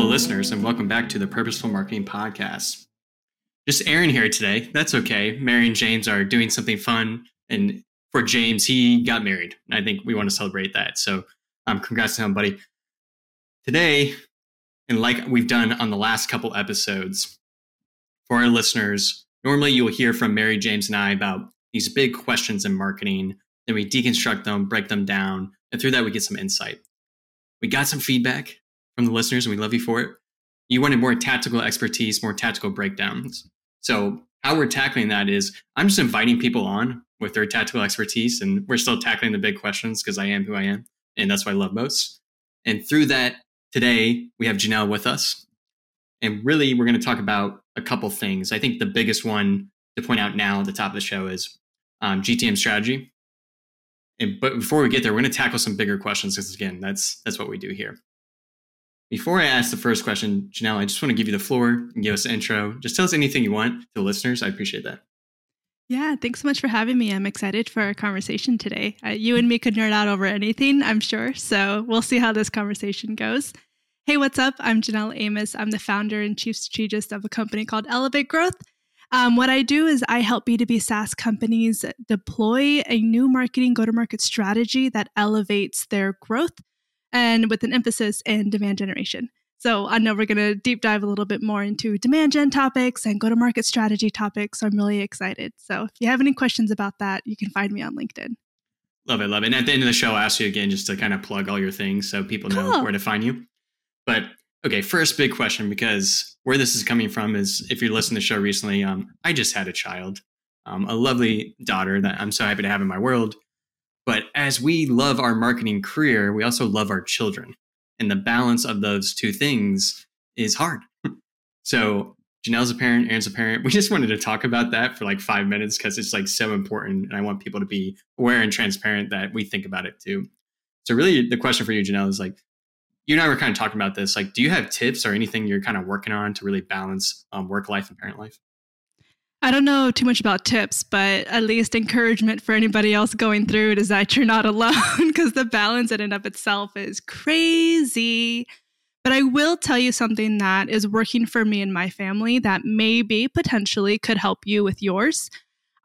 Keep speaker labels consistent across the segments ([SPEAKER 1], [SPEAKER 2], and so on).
[SPEAKER 1] fellow listeners, and welcome back to the Purposeful Marketing Podcast. Just Aaron here today. That's okay. Mary and James are doing something fun, and for James, he got married. I think we want to celebrate that. So, um, congrats to him, buddy. Today, and like we've done on the last couple episodes, for our listeners, normally you'll hear from Mary, James, and I about these big questions in marketing. Then we deconstruct them, break them down, and through that we get some insight. We got some feedback from the listeners, and we love you for it. You wanted more tactical expertise, more tactical breakdowns. So how we're tackling that is I'm just inviting people on with their tactical expertise, and we're still tackling the big questions because I am who I am, and that's what I love most. And through that, today we have Janelle with us, and really we're going to talk about a couple things. I think the biggest one to point out now at the top of the show is um, GTM strategy. And, but before we get there, we're going to tackle some bigger questions because again, that's that's what we do here. Before I ask the first question, Janelle, I just want to give you the floor and give us an intro. Just tell us anything you want to the listeners. I appreciate that.
[SPEAKER 2] Yeah, thanks so much for having me. I'm excited for our conversation today. Uh, you and me could nerd out over anything, I'm sure. So we'll see how this conversation goes. Hey, what's up? I'm Janelle Amos. I'm the founder and chief strategist of a company called Elevate Growth. Um, what I do is I help B2B SaaS companies deploy a new marketing go to market strategy that elevates their growth and with an emphasis in demand generation. So I know we're going to deep dive a little bit more into demand gen topics and go to market strategy topics. So I'm really excited. So if you have any questions about that, you can find me on LinkedIn.
[SPEAKER 1] Love it, love it. And at the end of the show, I'll ask you again just to kind of plug all your things so people know cool. where to find you. But okay, first big question because where this is coming from is if you listened to the show recently, um, I just had a child, um, a lovely daughter that I'm so happy to have in my world. But as we love our marketing career, we also love our children. And the balance of those two things is hard. so Janelle's a parent, Aaron's a parent. We just wanted to talk about that for like five minutes because it's like so important. And I want people to be aware and transparent that we think about it too. So really the question for you, Janelle, is like, you and I were kind of talking about this. Like, do you have tips or anything you're kind of working on to really balance um, work life and parent life?
[SPEAKER 2] I don't know too much about tips, but at least encouragement for anybody else going through it is that you're not alone because the balance in and of itself is crazy. But I will tell you something that is working for me and my family that maybe potentially could help you with yours.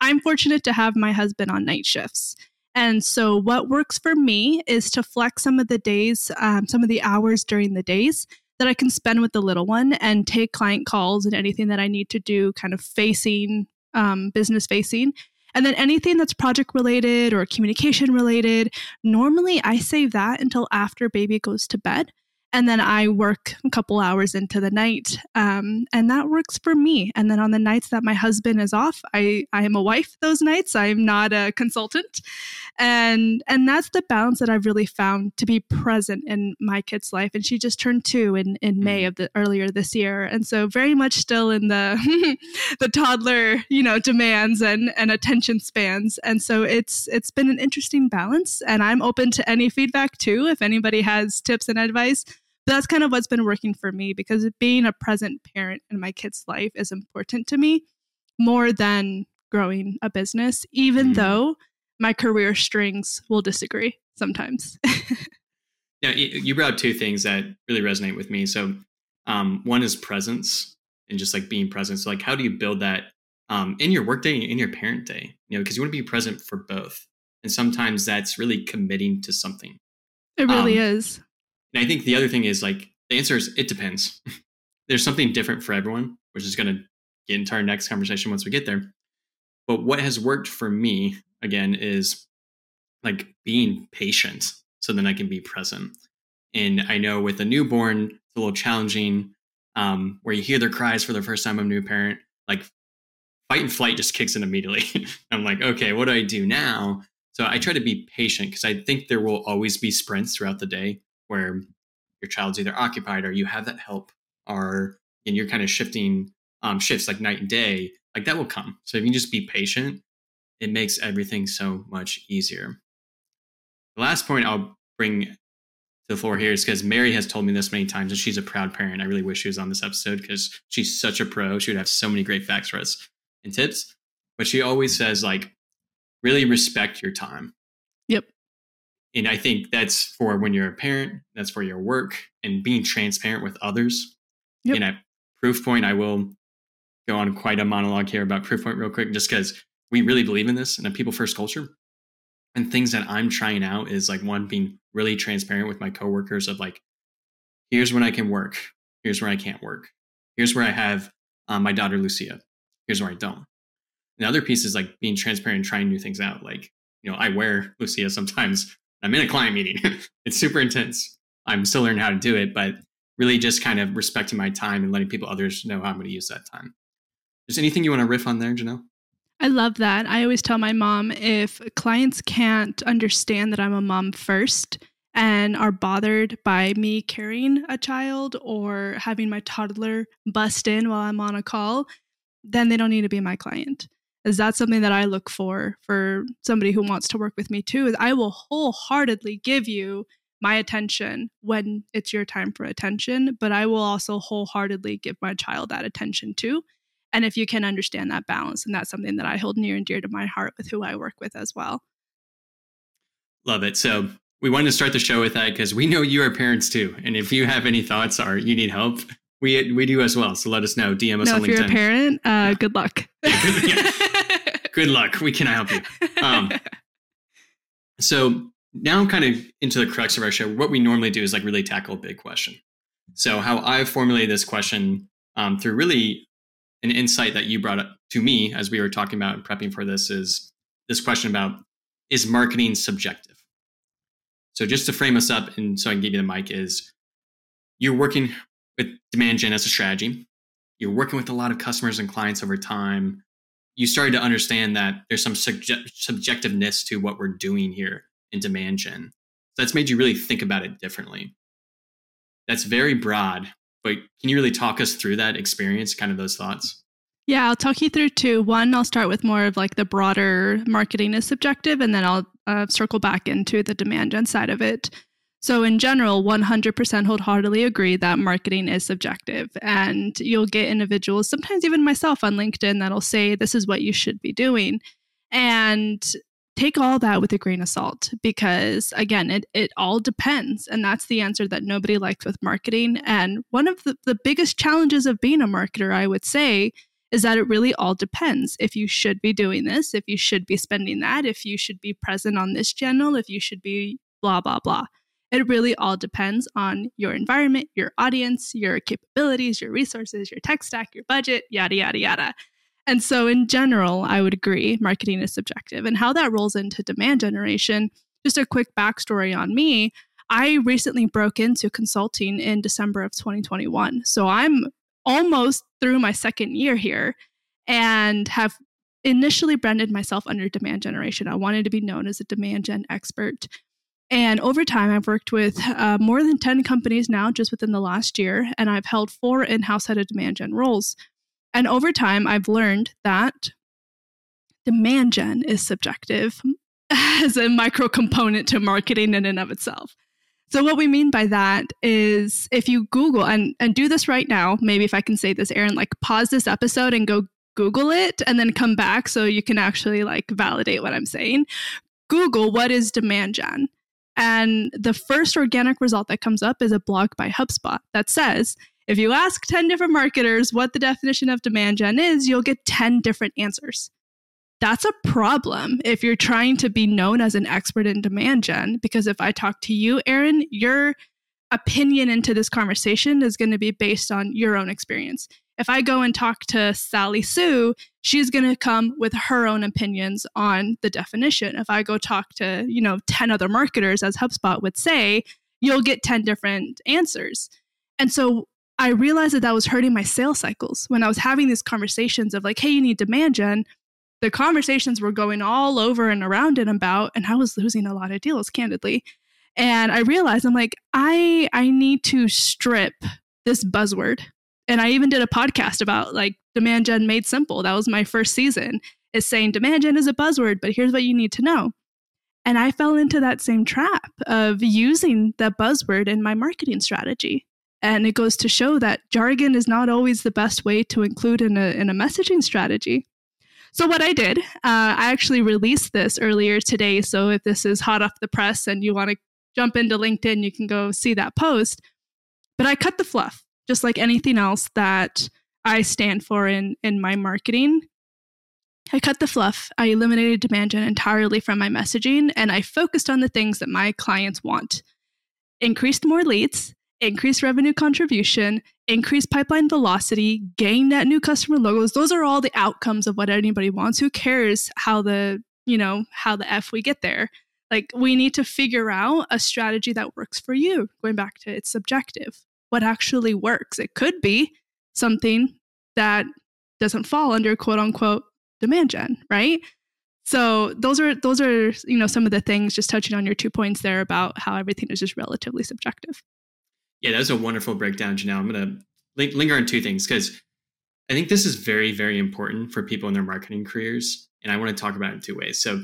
[SPEAKER 2] I'm fortunate to have my husband on night shifts. And so, what works for me is to flex some of the days, um, some of the hours during the days that I can spend with the little one and take client calls and anything that I need to do, kind of facing, um, business facing. And then anything that's project related or communication related, normally I save that until after baby goes to bed and then I work a couple hours into the night, um, and that works for me. And then on the nights that my husband is off, I I am a wife those nights. I'm not a consultant, and and that's the balance that I've really found to be present in my kid's life. And she just turned two in in May mm-hmm. of the earlier this year, and so very much still in the the toddler you know demands and and attention spans. And so it's it's been an interesting balance, and I'm open to any feedback too. If anybody has tips and advice that's kind of what's been working for me because being a present parent in my kid's life is important to me more than growing a business, even mm. though my career strings will disagree sometimes.
[SPEAKER 1] yeah, you brought up two things that really resonate with me. So, um, one is presence and just like being present. So, like, how do you build that um, in your workday and in your parent day? You know, because you want to be present for both, and sometimes that's really committing to something.
[SPEAKER 2] It really um, is.
[SPEAKER 1] And I think the other thing is like the answer is it depends. There's something different for everyone, which is going to get into our next conversation once we get there. But what has worked for me again is like being patient so then I can be present. And I know with a newborn, it's a little challenging um, where you hear their cries for the first time of a new parent, like fight and flight just kicks in immediately. I'm like, okay, what do I do now? So I try to be patient because I think there will always be sprints throughout the day where your child's either occupied or you have that help or and you're kind of shifting um, shifts like night and day like that will come. So if you just be patient it makes everything so much easier. The last point i'll bring to the floor here is because mary has told me this many times and she's a proud parent. I really wish she was on this episode because she's such a pro. She would have so many great facts for us and tips. But she always says like really respect your time And I think that's for when you're a parent, that's for your work and being transparent with others. Yep. And at Proofpoint, I will go on quite a monologue here about Proofpoint real quick, just because we really believe in this and a people first culture. And things that I'm trying out is like one being really transparent with my coworkers of like, here's when I can work, here's where I can't work, here's where I have um, my daughter Lucia, here's where I don't. The other piece is like being transparent and trying new things out. Like, you know, I wear Lucia sometimes. I'm in a client meeting. it's super intense. I'm still learning how to do it, but really just kind of respecting my time and letting people others know how I'm going to use that time. Is anything you want to riff on there, Janelle?
[SPEAKER 2] I love that. I always tell my mom if clients can't understand that I'm a mom first and are bothered by me carrying a child or having my toddler bust in while I'm on a call, then they don't need to be my client. Is that something that I look for for somebody who wants to work with me too? Is I will wholeheartedly give you my attention when it's your time for attention, but I will also wholeheartedly give my child that attention too. And if you can understand that balance, and that's something that I hold near and dear to my heart with who I work with as well.
[SPEAKER 1] Love it. So we wanted to start the show with that because we know you are parents too. And if you have any thoughts or you need help, we we do as well. So let us know. DM us
[SPEAKER 2] no,
[SPEAKER 1] on
[SPEAKER 2] if LinkedIn. If you're a parent, uh, yeah. good luck.
[SPEAKER 1] Yeah, good, yeah. Good, luck. We cannot help you. Um, so now I'm kind of into the crux of our show. What we normally do is like really tackle a big question. So how I formulated this question um, through really an insight that you brought up to me as we were talking about and prepping for this is this question about is marketing subjective? So just to frame us up and so I can give you the mic is you're working with demand gen as a strategy. You're working with a lot of customers and clients over time. You started to understand that there's some subje- subjectiveness to what we're doing here in demand gen. So that's made you really think about it differently. That's very broad, but can you really talk us through that experience, kind of those thoughts?
[SPEAKER 2] Yeah, I'll talk you through two. One, I'll start with more of like the broader marketing is subjective, and then I'll uh, circle back into the demand gen side of it. So, in general, 100% wholeheartedly agree that marketing is subjective. And you'll get individuals, sometimes even myself on LinkedIn, that'll say, This is what you should be doing. And take all that with a grain of salt because again it, it all depends and that's the answer that nobody likes with marketing and one of the, the biggest challenges of being a marketer i would say is that it really all depends if you should be doing this if you should be spending that if you should be present on this channel if you should be blah blah blah it really all depends on your environment your audience your capabilities your resources your tech stack your budget yada yada yada and so, in general, I would agree marketing is subjective. And how that rolls into demand generation, just a quick backstory on me. I recently broke into consulting in December of 2021. So I'm almost through my second year here and have initially branded myself under demand generation. I wanted to be known as a demand gen expert. And over time, I've worked with uh, more than 10 companies now, just within the last year, and I've held four in house head of demand gen roles. And over time, I've learned that demand gen is subjective as a micro component to marketing in and of itself. So what we mean by that is if you Google and and do this right now, maybe if I can say this, Aaron, like pause this episode and go Google it and then come back so you can actually like validate what I'm saying. Google what is demand gen. And the first organic result that comes up is a blog by HubSpot that says if you ask 10 different marketers what the definition of demand gen is, you'll get 10 different answers. That's a problem if you're trying to be known as an expert in demand gen, because if I talk to you, Aaron, your opinion into this conversation is going to be based on your own experience. If I go and talk to Sally Sue, she's going to come with her own opinions on the definition. If I go talk to, you know, 10 other marketers as HubSpot would say, you'll get 10 different answers. And so I realized that that was hurting my sales cycles when I was having these conversations of like, hey, you need demand gen. The conversations were going all over and around and about, and I was losing a lot of deals, candidly. And I realized I'm like, I I need to strip this buzzword. And I even did a podcast about like demand gen made simple. That was my first season. Is saying demand gen is a buzzword, but here's what you need to know. And I fell into that same trap of using that buzzword in my marketing strategy. And it goes to show that jargon is not always the best way to include in a, in a messaging strategy. So, what I did, uh, I actually released this earlier today. So, if this is hot off the press and you want to jump into LinkedIn, you can go see that post. But I cut the fluff, just like anything else that I stand for in, in my marketing. I cut the fluff. I eliminated demand gen entirely from my messaging and I focused on the things that my clients want. Increased more leads, increased revenue contribution, increased pipeline velocity, gain net new customer logos. Those are all the outcomes of what anybody wants. Who cares how the, you know, how the F we get there? Like we need to figure out a strategy that works for you. Going back to it's subjective. What actually works? It could be something that doesn't fall under quote unquote demand gen, right? So those are those are you know some of the things just touching on your two points there about how everything is just relatively subjective.
[SPEAKER 1] Yeah, that was a wonderful breakdown, Janelle. I'm going to linger on two things because I think this is very very important for people in their marketing careers, and I want to talk about it in two ways. So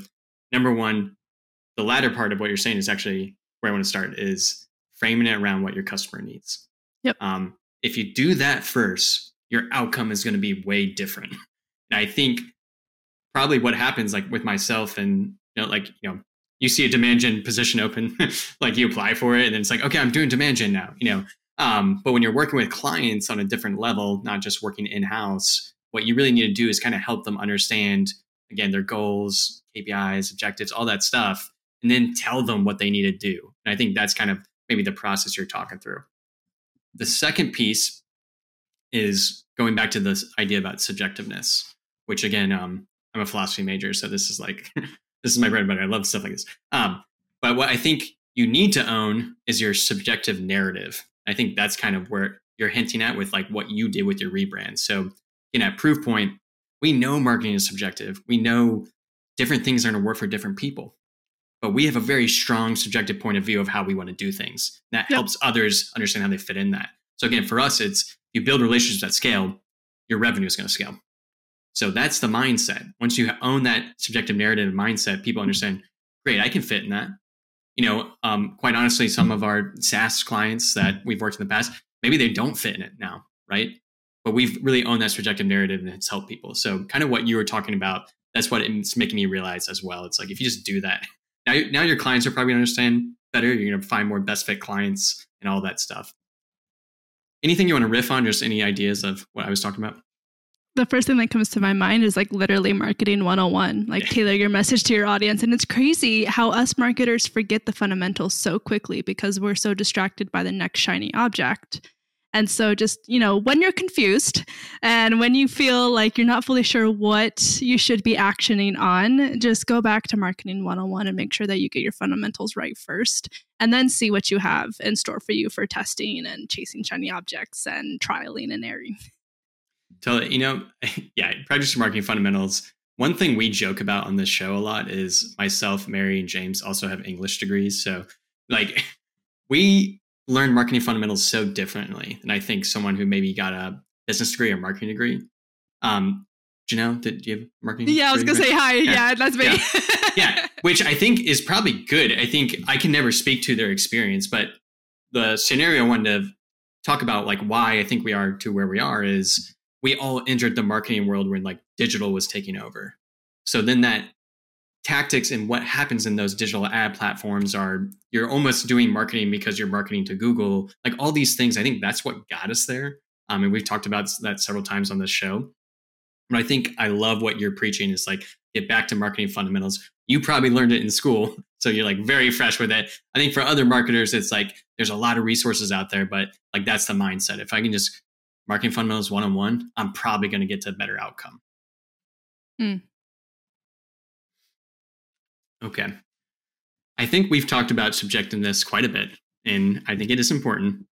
[SPEAKER 1] number one, the latter part of what you're saying is actually where I want to start is framing it around what your customer needs.
[SPEAKER 2] Yep.
[SPEAKER 1] Um, if you do that first, your outcome is going to be way different. And I think probably what happens like with myself and you know like you know you see a demand gen position open like you apply for it and then it's like okay i'm doing demand gen now you know um, but when you're working with clients on a different level not just working in-house what you really need to do is kind of help them understand again their goals kpis objectives all that stuff and then tell them what they need to do and i think that's kind of maybe the process you're talking through the second piece is going back to this idea about subjectiveness which again um, I'm a philosophy major, so this is like this is my bread and butter. I love stuff like this. Um, but what I think you need to own is your subjective narrative. I think that's kind of where you're hinting at with like what you did with your rebrand. So, you know, at Proofpoint, we know marketing is subjective. We know different things are going to work for different people, but we have a very strong subjective point of view of how we want to do things. That yep. helps others understand how they fit in that. So again, for us, it's you build relationships at scale, your revenue is going to scale. So that's the mindset. Once you own that subjective narrative and mindset, people understand, great, I can fit in that. You know, um, quite honestly, some of our SaaS clients that we've worked in the past, maybe they don't fit in it now, right? But we've really owned that subjective narrative and it's helped people. So kind of what you were talking about, that's what it's making me realize as well. It's like if you just do that, now, now your clients are probably going to understand better. You're going to find more best fit clients and all that stuff. Anything you want to riff on? Just any ideas of what I was talking about?
[SPEAKER 2] the first thing that comes to my mind is like literally marketing 101 like tailor your message to your audience and it's crazy how us marketers forget the fundamentals so quickly because we're so distracted by the next shiny object and so just you know when you're confused and when you feel like you're not fully sure what you should be actioning on just go back to marketing 101 and make sure that you get your fundamentals right first and then see what you have in store for you for testing and chasing shiny objects and trialing and erring
[SPEAKER 1] Tell you know, yeah, practice your marketing fundamentals. One thing we joke about on this show a lot is myself, Mary, and James also have English degrees. So, like, we learn marketing fundamentals so differently than I think someone who maybe got a business degree or marketing degree. Um, Janelle, did you have marketing?
[SPEAKER 2] Yeah, I was gonna say hi. Yeah, yeah that's me.
[SPEAKER 1] Yeah. yeah, which I think is probably good. I think I can never speak to their experience, but the scenario I wanted to talk about, like why I think we are to where we are, is we all entered the marketing world when like digital was taking over. So then that tactics and what happens in those digital ad platforms are you're almost doing marketing because you're marketing to Google. Like all these things, I think that's what got us there. Um, and we've talked about that several times on this show. But I think I love what you're preaching is like get back to marketing fundamentals. You probably learned it in school, so you're like very fresh with it. I think for other marketers, it's like there's a lot of resources out there, but like that's the mindset. If I can just marketing fundamentals one on one, I'm probably going to get to a better outcome.
[SPEAKER 2] Hmm.
[SPEAKER 1] Okay. I think we've talked about subjectiveness quite a bit, and I think it is important.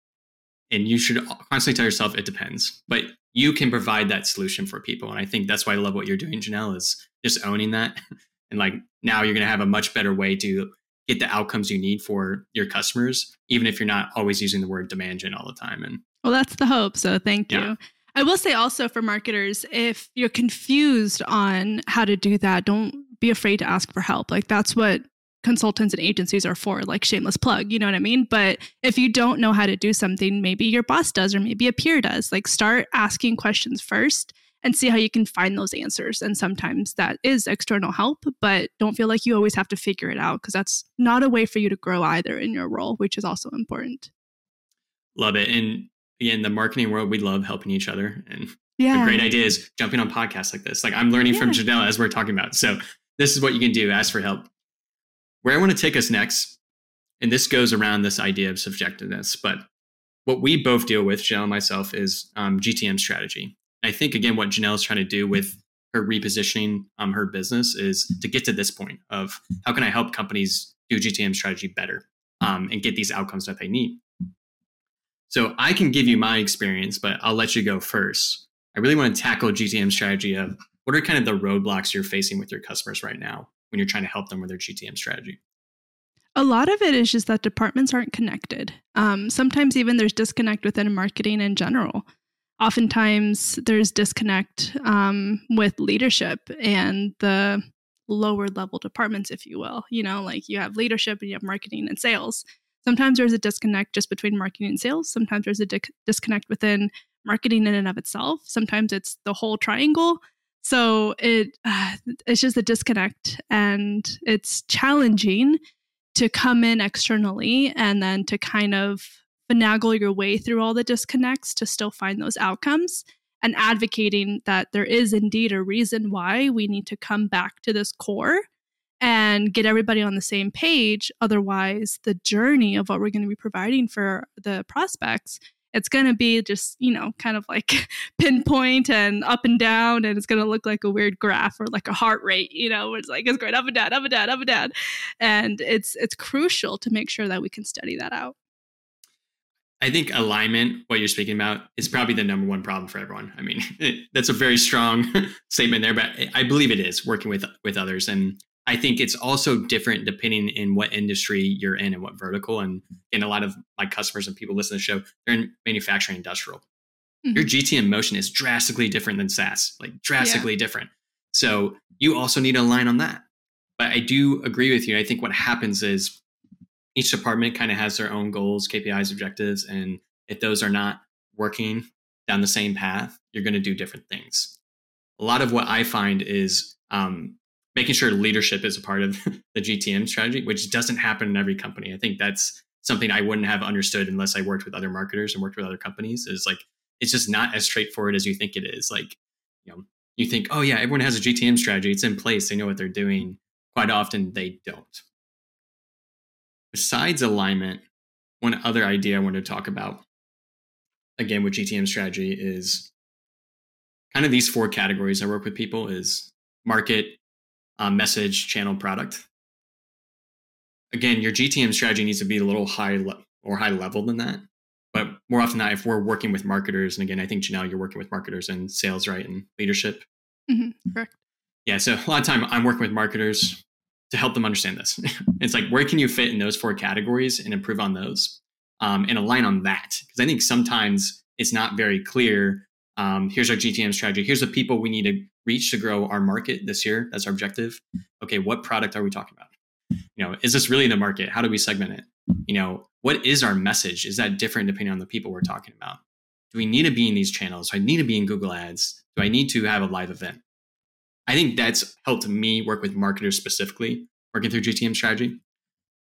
[SPEAKER 1] And you should constantly tell yourself it depends, but you can provide that solution for people. And I think that's why I love what you're doing, Janelle, is just owning that. And like now you're going to have a much better way to get the outcomes you need for your customers, even if you're not always using the word demand gen all the time. And
[SPEAKER 2] well, that's the hope. So thank you. I will say also for marketers, if you're confused on how to do that, don't be afraid to ask for help. Like that's what consultants and agencies are for, like shameless plug, you know what I mean? But if you don't know how to do something, maybe your boss does or maybe a peer does. Like start asking questions first and see how you can find those answers. And sometimes that is external help, but don't feel like you always have to figure it out because that's not a way for you to grow either in your role, which is also important.
[SPEAKER 1] Love it. And in the marketing world, we love helping each other. And yeah. a great idea is jumping on podcasts like this. Like I'm learning yeah. from Janelle as we're talking about. So this is what you can do. Ask for help. Where I want to take us next, and this goes around this idea of subjectiveness, but what we both deal with, Janelle and myself, is um, GTM strategy. I think again, what Janelle is trying to do with her repositioning um, her business is to get to this point of how can I help companies do GTM strategy better um, and get these outcomes that they need. So I can give you my experience, but I'll let you go first. I really want to tackle GTM strategy of what are kind of the roadblocks you're facing with your customers right now when you're trying to help them with their GTM strategy.
[SPEAKER 2] A lot of it is just that departments aren't connected. Um, sometimes even there's disconnect within marketing in general oftentimes there's disconnect um, with leadership and the lower level departments, if you will. You know, like you have leadership and you have marketing and sales. Sometimes there's a disconnect just between marketing and sales. Sometimes there's a di- disconnect within marketing in and of itself. Sometimes it's the whole triangle. So it uh, it's just a disconnect, and it's challenging to come in externally and then to kind of finagle your way through all the disconnects to still find those outcomes and advocating that there is indeed a reason why we need to come back to this core and get everybody on the same page. Otherwise the journey of what we're going to be providing for the prospects it's going to be just you know kind of like pinpoint and up and down and it's going to look like a weird graph or like a heart rate you know it's like it's going up and down up and down up and down. And it's it's crucial to make sure that we can study that out.
[SPEAKER 1] I think alignment, what you're speaking about, is probably the number one problem for everyone. I mean, that's a very strong statement there, but I believe it is working with with others, and I think it's also different depending in what industry you're in and what vertical. And in a lot of my customers and people listen to the show, they're in manufacturing, industrial. Mm-hmm. Your GTM motion is drastically different than SaaS, like drastically yeah. different. So you also need to align on that. But I do agree with you. I think what happens is each department kind of has their own goals, KPIs, objectives, and if those are not working down the same path, you're going to do different things. A lot of what I find is um, making sure leadership is a part of the GTM strategy, which doesn't happen in every company. I think that's something I wouldn't have understood unless I worked with other marketers and worked with other companies. Is like it's just not as straightforward as you think it is. Like, you know, you think, oh yeah, everyone has a GTM strategy, it's in place, they know what they're doing. Quite often they don't besides alignment, one other idea I wanted to talk about, again with GTM strategy, is kind of these four categories I work with people is market, uh, message, channel, product. Again, your GTM strategy needs to be a little high le- or high level than that. But more often than not, if we're working with marketers, and again, I think Janelle, you're working with marketers and sales, right, and leadership.
[SPEAKER 2] Mm-hmm, correct.
[SPEAKER 1] Yeah, so a lot of time I'm working with marketers to help them understand this. it's like where can you fit in those four categories and improve on those um, and align on that? Because I think sometimes it's not very clear. Um, here's our GTM strategy. Here's the people we need to reach to grow our market this year. That's our objective. Okay, what product are we talking about? You know, is this really the market? How do we segment it? You know, what is our message? Is that different depending on the people we're talking about? Do we need to be in these channels? Do I need to be in Google Ads? Do I need to have a live event? I think that's helped me work with marketers specifically, working through GTM strategy.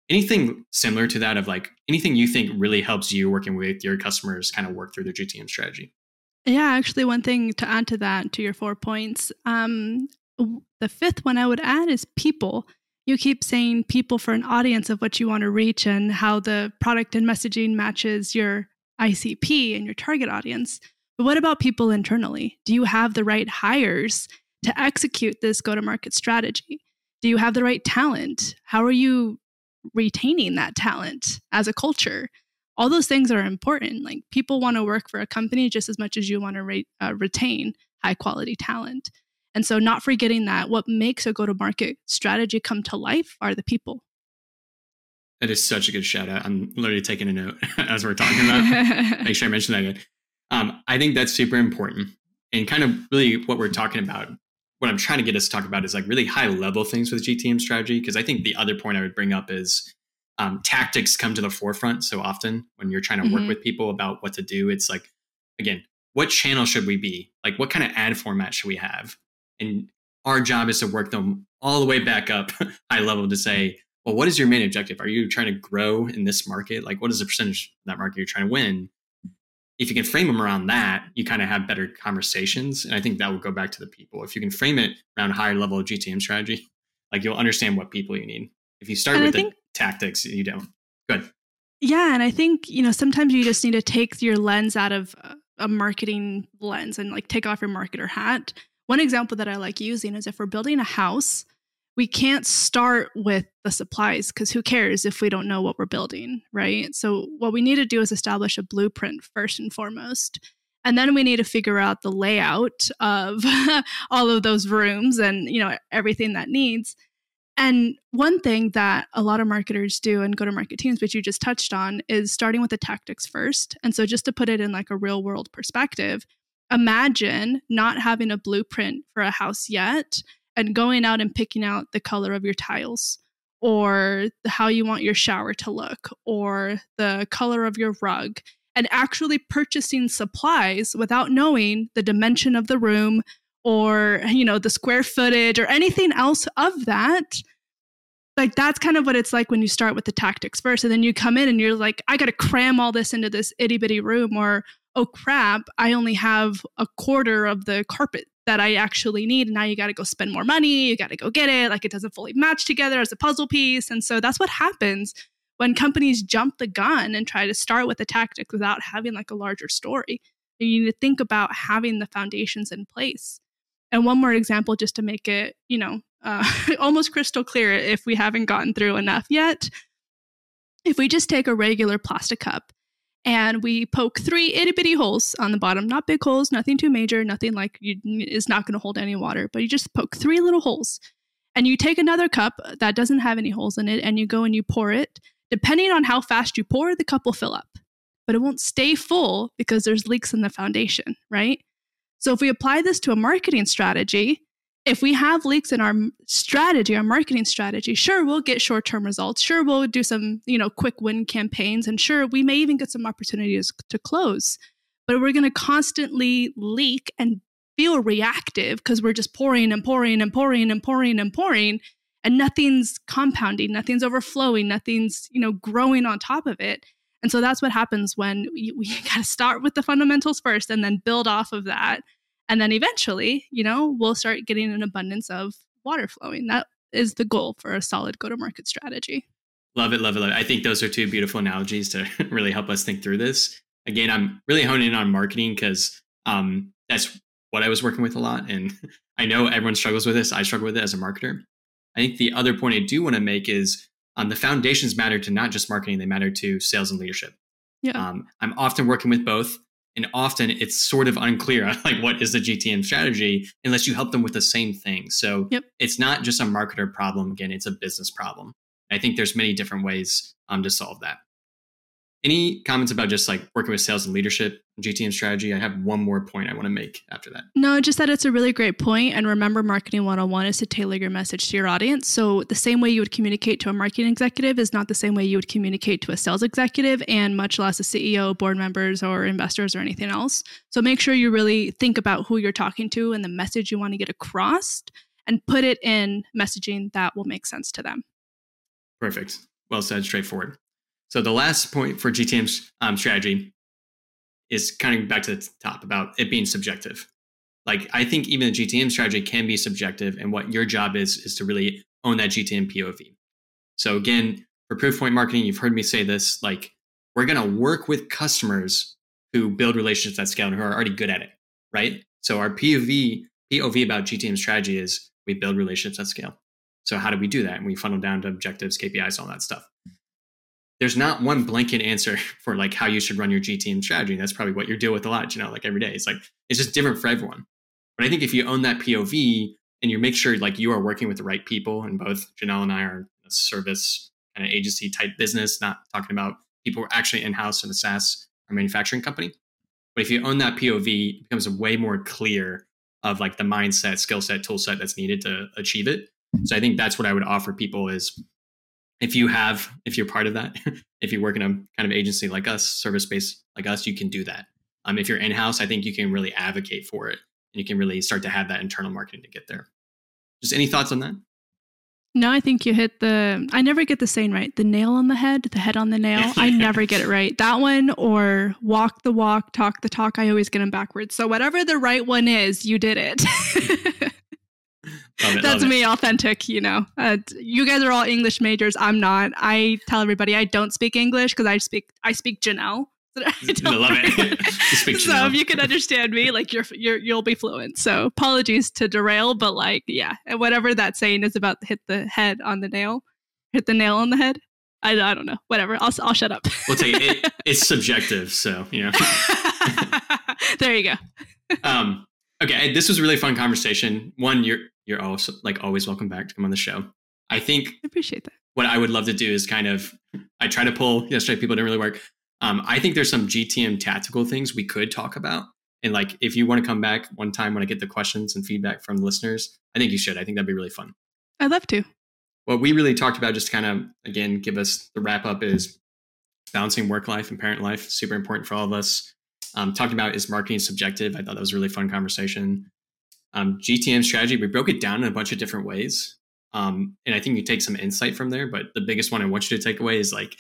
[SPEAKER 1] Anything similar to that of like anything you think really helps you working with your customers kind of work through their GTM strategy?
[SPEAKER 2] Yeah, actually, one thing to add to that, to your four points, um, the fifth one I would add is people. You keep saying people for an audience of what you want to reach and how the product and messaging matches your ICP and your target audience. But what about people internally? Do you have the right hires to execute this go to market strategy? Do you have the right talent? How are you retaining that talent as a culture? All those things are important. Like people want to work for a company just as much as you want to re- uh, retain high quality talent. And so, not forgetting that what makes a go to market strategy come to life are the people.
[SPEAKER 1] That is such a good shout out. I'm literally taking a note as we're talking about. Make sure I mention that again. Um, I think that's super important. And kind of really what we're talking about what I'm trying to get us to talk about is like really high level things with GTM strategy. Because I think the other point I would bring up is um, tactics come to the forefront so often when you're trying to mm-hmm. work with people about what to do. It's like, again, what channel should we be? Like, what kind of ad format should we have? And our job is to work them all the way back up high level to say, well, what is your main objective? Are you trying to grow in this market? Like, what is the percentage of that market you're trying to win? If you can frame them around that, you kind of have better conversations. And I think that will go back to the people. If you can frame it around higher level of GTM strategy, like you'll understand what people you need. If you start and with the tactics, you don't. Good.
[SPEAKER 2] Yeah. And I think, you know, sometimes you just need to take your lens out of uh, a marketing lens and like take off your marketer hat. One example that I like using is if we're building a house, we can't start with the supplies because who cares if we don't know what we're building, right? So, what we need to do is establish a blueprint first and foremost. And then we need to figure out the layout of all of those rooms and, you know, everything that needs. And one thing that a lot of marketers do and go to market teams, which you just touched on, is starting with the tactics first. And so, just to put it in like a real world perspective, imagine not having a blueprint for a house yet and going out and picking out the color of your tiles or how you want your shower to look or the color of your rug and actually purchasing supplies without knowing the dimension of the room or you know the square footage or anything else of that like that's kind of what it's like when you start with the tactics first. And then you come in and you're like i got to cram all this into this itty bitty room or oh crap i only have a quarter of the carpet that i actually need. And now you got to go spend more money. You got to go get it. Like it doesn't fully match together as a puzzle piece. And so that's what happens when companies jump the gun and try to start with the tactics without having like a larger story. You need to think about having the foundations in place and one more example just to make it you know uh, almost crystal clear if we haven't gotten through enough yet. If we just take a regular plastic cup and we poke three itty bitty holes on the bottom, not big holes, nothing too major, nothing like you, is not going to hold any water, but you just poke three little holes. And you take another cup that doesn't have any holes in it and you go and you pour it. Depending on how fast you pour, the cup will fill up, but it won't stay full because there's leaks in the foundation, right? So if we apply this to a marketing strategy, if we have leaks in our strategy, our marketing strategy, sure, we'll get short term results. Sure, we'll do some, you know, quick win campaigns. And sure, we may even get some opportunities to close. But we're going to constantly leak and feel reactive because we're just pouring and pouring and pouring and pouring and pouring. And nothing's compounding, nothing's overflowing, nothing's, you know, growing on top of it. And so that's what happens when we, we got to start with the fundamentals first and then build off of that and then eventually, you know, we'll start getting an abundance of water flowing. That is the goal for a solid go to market strategy.
[SPEAKER 1] Love it, love it, love it. I think those are two beautiful analogies to really help us think through this. Again, I'm really honing in on marketing because um, that's what I was working with a lot. And I know everyone struggles with this. I struggle with it as a marketer. I think the other point I do want to make is um, the foundations matter to not just marketing, they matter to sales and leadership. Yeah. Um, I'm often working with both and often it's sort of unclear like what is the gtm strategy unless you help them with the same thing so yep. it's not just a marketer problem again it's a business problem i think there's many different ways um, to solve that any comments about just like working with sales and leadership GTM strategy? I have one more point I want to make after that.
[SPEAKER 2] No, just that it's a really great point. And remember, marketing 101 is to tailor your message to your audience. So the same way you would communicate to a marketing executive is not the same way you would communicate to a sales executive, and much less a CEO, board members, or investors, or anything else. So make sure you really think about who you're talking to and the message you want to get across and put it in messaging that will make sense to them.
[SPEAKER 1] Perfect. Well said, straightforward. So the last point for GTM's um, strategy is kind of back to the top about it being subjective. Like I think even the GTM strategy can be subjective, and what your job is is to really own that GTM POV. So again, for proof point marketing, you've heard me say this. Like we're going to work with customers who build relationships at scale and who are already good at it, right? So our POV POV about GTM strategy is we build relationships at scale. So how do we do that? And we funnel down to objectives, KPIs, all that stuff there's not one blanket answer for like how you should run your GTM strategy. That's probably what you deal with a lot, you know, like every day. It's like it's just different for everyone. But I think if you own that POV and you make sure like you are working with the right people, and both Janelle and I are a service kind of agency type business, not talking about people who are actually in house in a SaaS or manufacturing company. But if you own that POV, it becomes way more clear of like the mindset, skill set, tool set that's needed to achieve it. Mm-hmm. So I think that's what I would offer people is if you have if you're part of that if you work in a kind of agency like us service based like us you can do that Um, if you're in house, I think you can really advocate for it and you can really start to have that internal marketing to get there. Just any thoughts on that?
[SPEAKER 2] No, I think you hit the. I never get the saying right. The nail on the head, the head on the nail. I never get it right. That one or walk the walk, talk the talk. I always get them backwards. So whatever the right one is, you did it. it That's me, it. authentic. You know, uh, you guys are all English majors. I'm not. I tell everybody I don't speak English because I speak. I speak Janelle. I,
[SPEAKER 1] I love it.
[SPEAKER 2] so if you can understand me, like you're you're you'll be fluent. So apologies to derail, but like yeah, whatever that saying is about, hit the head on the nail, hit the nail on the head. I, I don't know. Whatever. I'll I'll shut up.
[SPEAKER 1] we'll take it. it. It's subjective, so you know.
[SPEAKER 2] there you go.
[SPEAKER 1] um. Okay, this was a really fun conversation. One, you're you're also like always welcome back to come on the show. I think
[SPEAKER 2] I appreciate that.
[SPEAKER 1] What I would love to do is kind of I try to pull yesterday people didn't really work um, I think there's some GTM tactical things we could talk about. And like, if you want to come back one time when I get the questions and feedback from the listeners, I think you should. I think that'd be really fun.
[SPEAKER 2] I'd love to.
[SPEAKER 1] What we really talked about, just kind of again, give us the wrap up is balancing work life and parent life. Super important for all of us. Um, talking about is marketing subjective. I thought that was a really fun conversation. Um, GTM strategy, we broke it down in a bunch of different ways. Um, and I think you take some insight from there. But the biggest one I want you to take away is like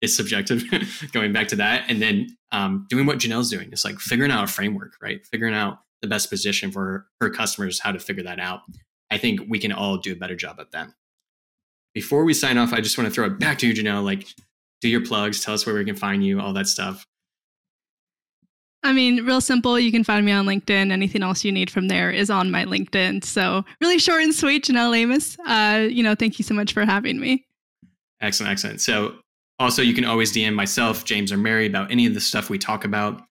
[SPEAKER 1] it's subjective going back to that and then um, doing what janelle's doing it's like figuring out a framework right figuring out the best position for her customers how to figure that out i think we can all do a better job at that before we sign off i just want to throw it back to you janelle like do your plugs tell us where we can find you all that stuff
[SPEAKER 2] I mean, real simple. You can find me on LinkedIn. Anything else you need from there is on my LinkedIn. So, really short and sweet, Janelle Amos. Uh, you know, thank you so much for having me.
[SPEAKER 1] Excellent, excellent. So, also, you can always DM myself, James, or Mary about any of the stuff we talk about.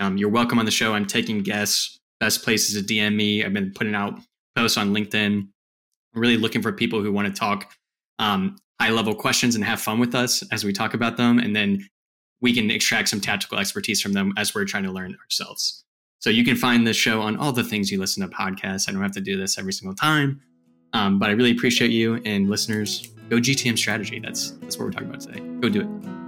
[SPEAKER 1] Um, you're welcome on the show. I'm taking guests, best places to DM me. I've been putting out posts on LinkedIn. I'm really looking for people who want to talk um, high level questions and have fun with us as we talk about them. And then we can extract some tactical expertise from them as we're trying to learn ourselves. So you can find this show on all the things you listen to podcasts. I don't have to do this every single time. Um, but I really appreciate you and listeners go GTM strategy. That's that's what we're talking about today. Go do it.